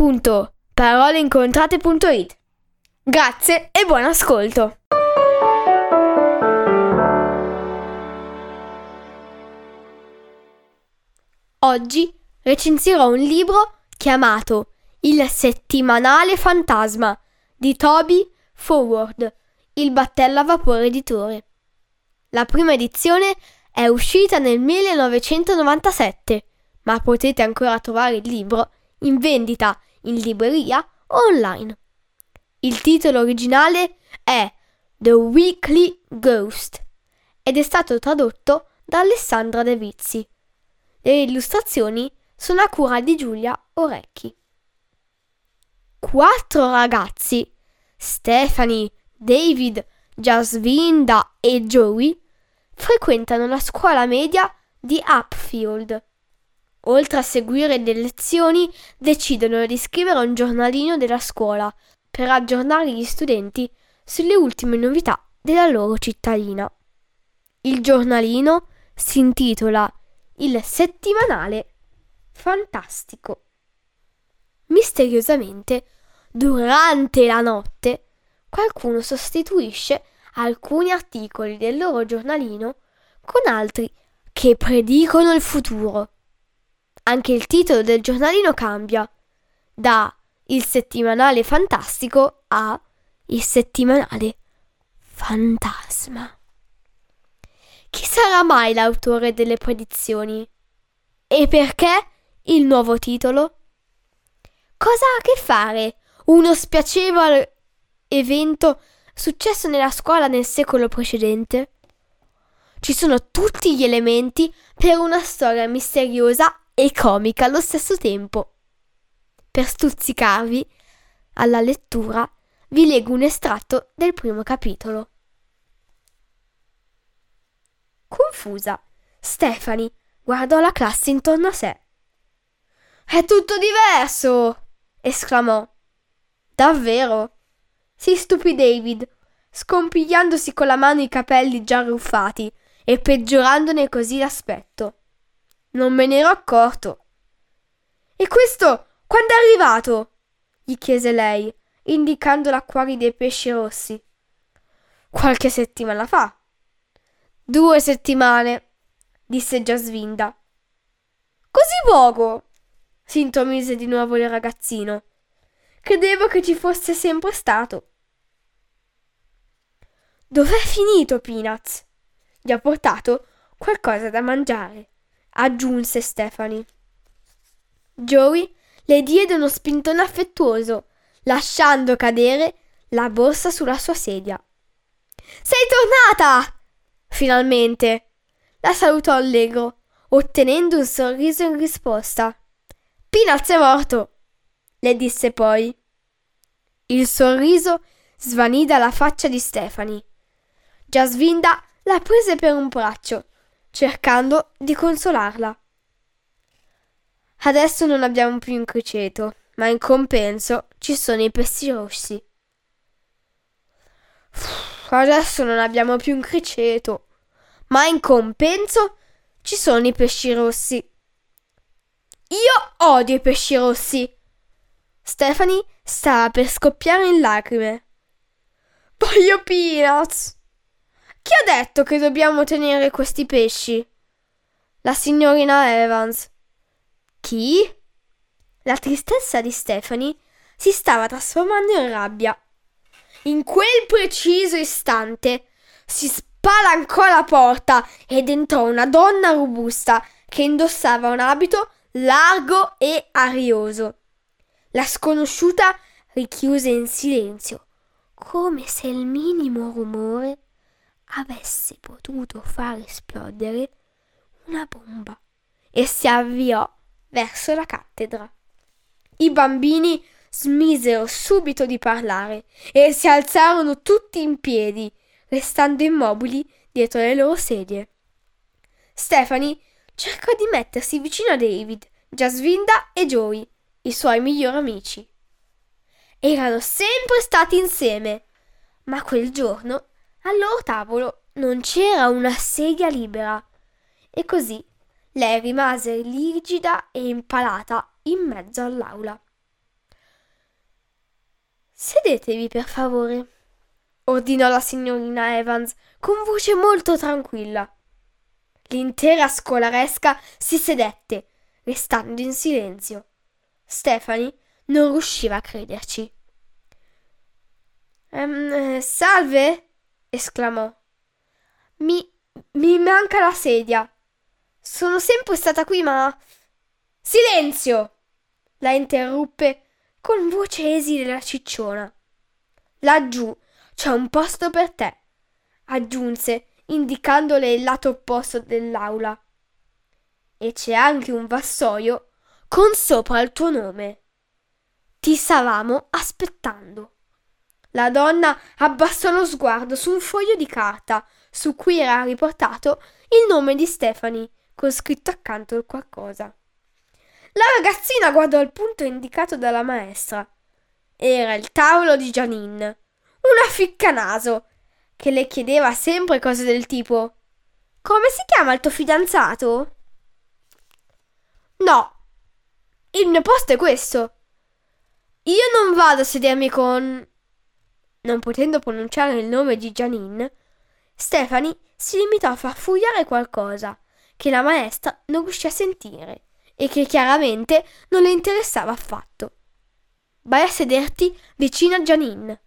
www.paroleincontrate.it. Grazie e buon ascolto! Oggi recensirò un libro chiamato Il settimanale fantasma di Toby Forward, il battello a vapore editore. La prima edizione è uscita nel 1997, ma potete ancora trovare il libro in vendita in libreria o online. Il titolo originale è The Weekly Ghost ed è stato tradotto da Alessandra De Vizzi. Le illustrazioni sono a cura di Giulia Orecchi. Quattro ragazzi, Stephanie, David, Jasvinda e Joey, frequentano la scuola media di Upfield. Oltre a seguire le lezioni, decidono di scrivere un giornalino della scuola per aggiornare gli studenti sulle ultime novità della loro cittadina. Il giornalino si intitola Il settimanale fantastico. Misteriosamente, durante la notte, qualcuno sostituisce alcuni articoli del loro giornalino con altri che predicono il futuro. Anche il titolo del giornalino cambia da Il settimanale fantastico a Il settimanale fantasma. Chi sarà mai l'autore delle predizioni? E perché il nuovo titolo? Cosa ha a che fare uno spiacevole evento successo nella scuola nel secolo precedente? Ci sono tutti gli elementi per una storia misteriosa e comica allo stesso tempo. Per stuzzicarvi alla lettura vi leggo un estratto del primo capitolo. Confusa, Stephanie guardò la classe intorno a sé. È tutto diverso! esclamò. Davvero? Si stupì David, scompigliandosi con la mano i capelli già arruffati e peggiorandone così l'aspetto. Non me ne ero accorto. E questo quando è arrivato? gli chiese lei, indicando l'acquario dei pesci rossi. Qualche settimana fa. Due settimane, disse Giasvinda. Così poco? si intromise di nuovo il ragazzino. Credevo che ci fosse sempre stato. Dov'è finito Peanuts? Gli ha portato qualcosa da mangiare, aggiunse Stephanie. Joey le diede uno spintone affettuoso, lasciando cadere la borsa sulla sua sedia. Sei tornata! Finalmente! La salutò allegro, ottenendo un sorriso in risposta. Peanuts è morto, le disse poi. Il sorriso svanì dalla faccia di Stephanie. Jasvinda la prese per un braccio, cercando di consolarla. Adesso non abbiamo più un criceto, ma in compenso ci sono i pesci rossi. Adesso non abbiamo più un criceto, ma in compenso ci sono i pesci rossi. Io odio i pesci rossi. Stephanie stava per scoppiare in lacrime. Voglio Peanuts. Chi ha detto che dobbiamo tenere questi pesci? La signorina Evans. Chi? La tristezza di Stephanie si stava trasformando in rabbia. In quel preciso istante si spalancò la porta ed entrò una donna robusta che indossava un abito largo e arioso. La sconosciuta richiuse in silenzio, come se il minimo rumore avesse potuto far esplodere una bomba, e si avviò verso la cattedra. I bambini smisero subito di parlare e si alzarono tutti in piedi, restando immobili dietro le loro sedie. Stephanie cercò di mettersi vicino a David, Jasvinda e Joey, i suoi migliori amici. Erano sempre stati insieme, ma quel giorno al loro tavolo non c'era una sedia libera e così lei rimase rigida e impalata in mezzo all'aula. Sedetevi per favore, ordinò la signorina Evans con voce molto tranquilla. L'intera scolaresca si sedette, restando in silenzio. Stephanie non riusciva a crederci. Ehm, salve? Esclamò. Mi, mi manca la sedia. Sono sempre stata qui, ma. Silenzio! la interruppe con voce esile la cicciona. Laggiù c'è un posto per te, aggiunse, indicandole il lato opposto dell'aula. E c'è anche un vassoio con sopra il tuo nome. Ti stavamo aspettando. La donna abbassò lo sguardo su un foglio di carta su cui era riportato il nome di Stephanie con scritto accanto qualcosa. La ragazzina guardò il punto indicato dalla maestra. Era il tavolo di Janine, una ficcanaso, che le chiedeva sempre cose del tipo Come si chiama il tuo fidanzato? No, il mio posto è questo. Io non vado a sedermi con. Non potendo pronunciare il nome di Janine, Stephanie si limitò a farfugliare qualcosa che la maestra non riuscì a sentire e che chiaramente non le interessava affatto. Vai a sederti vicino a Janine.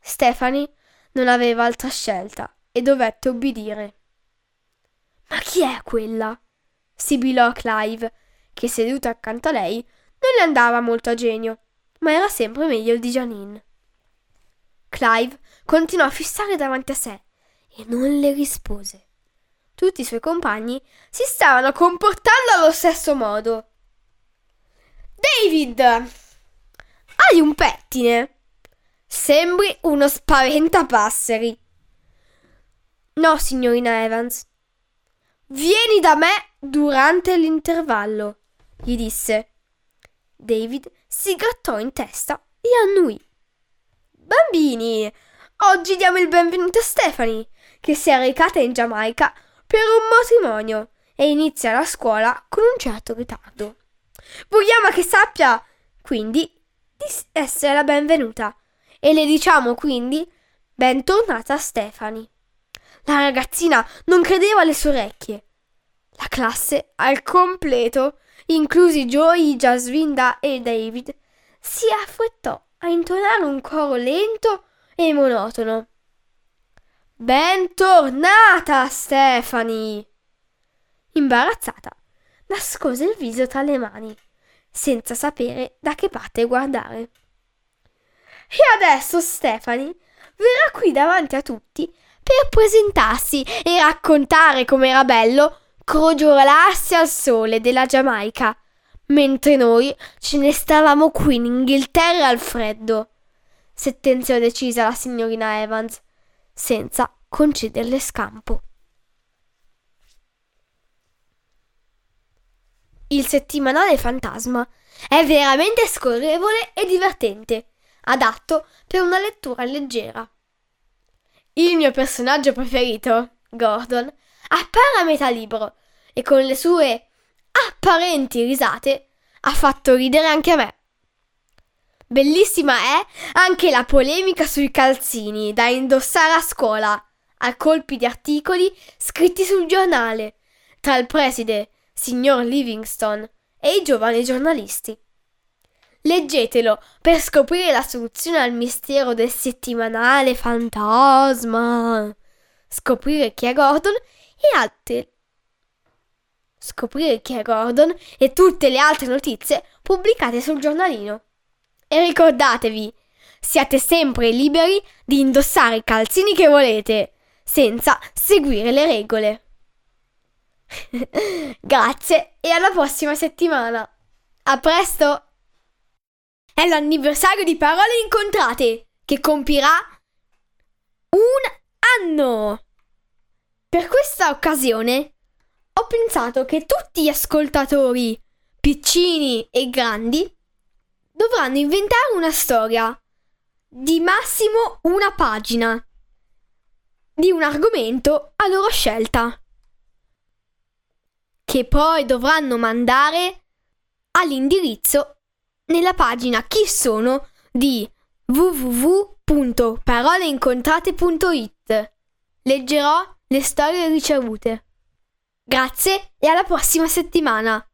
Stephanie non aveva altra scelta e dovette obbedire. Ma chi è quella? sibilò Clive, che seduto accanto a lei non le andava molto a genio, ma era sempre meglio di Janine. Clive continuò a fissare davanti a sé e non le rispose. Tutti i suoi compagni si stavano comportando allo stesso modo. David! Hai un pettine? Sembri uno spaventapasseri. No, signorina Evans. Vieni da me durante l'intervallo, gli disse. David si grattò in testa e annui. Bambini, oggi diamo il benvenuto a Stephanie, che si è recata in Giamaica per un matrimonio e inizia la scuola con un certo ritardo. Vogliamo che sappia, quindi, di essere la benvenuta e le diciamo quindi bentornata Stephanie. La ragazzina non credeva alle sue orecchie. La classe al completo, inclusi Joey, Jasvinda e David, si affrettò a intonare un coro lento e monotono. Bentornata, Stephanie! Imbarazzata, nascose il viso tra le mani, senza sapere da che parte guardare. E adesso Stephanie verrà qui davanti a tutti per presentarsi e raccontare com'era bello crogiolarsi al sole della Giamaica, mentre noi ce ne stavamo qui in Inghilterra al freddo, sentenziò decisa la signorina Evans, senza concederle scampo. Il settimanale Fantasma è veramente scorrevole e divertente adatto per una lettura leggera. Il mio personaggio preferito, Gordon, appare a metà libro e con le sue apparenti risate ha fatto ridere anche a me. Bellissima è anche la polemica sui calzini da indossare a scuola, a colpi di articoli scritti sul giornale, tra il preside, signor Livingstone, e i giovani giornalisti. Leggetelo per scoprire la soluzione al mistero del settimanale fantasma. Scoprire chi è Gordon e altre. Scoprire chi è Gordon e tutte le altre notizie pubblicate sul giornalino. E ricordatevi, siate sempre liberi di indossare i calzini che volete, senza seguire le regole. Grazie e alla prossima settimana. A presto! è l'anniversario di Parole Incontrate, che compirà un anno. Per questa occasione ho pensato che tutti gli ascoltatori, piccini e grandi, dovranno inventare una storia di massimo una pagina di un argomento a loro scelta, che poi dovranno mandare all'indirizzo nella pagina Chi sono di www.paroleincontrate.it. Leggerò le storie ricevute. Grazie e alla prossima settimana!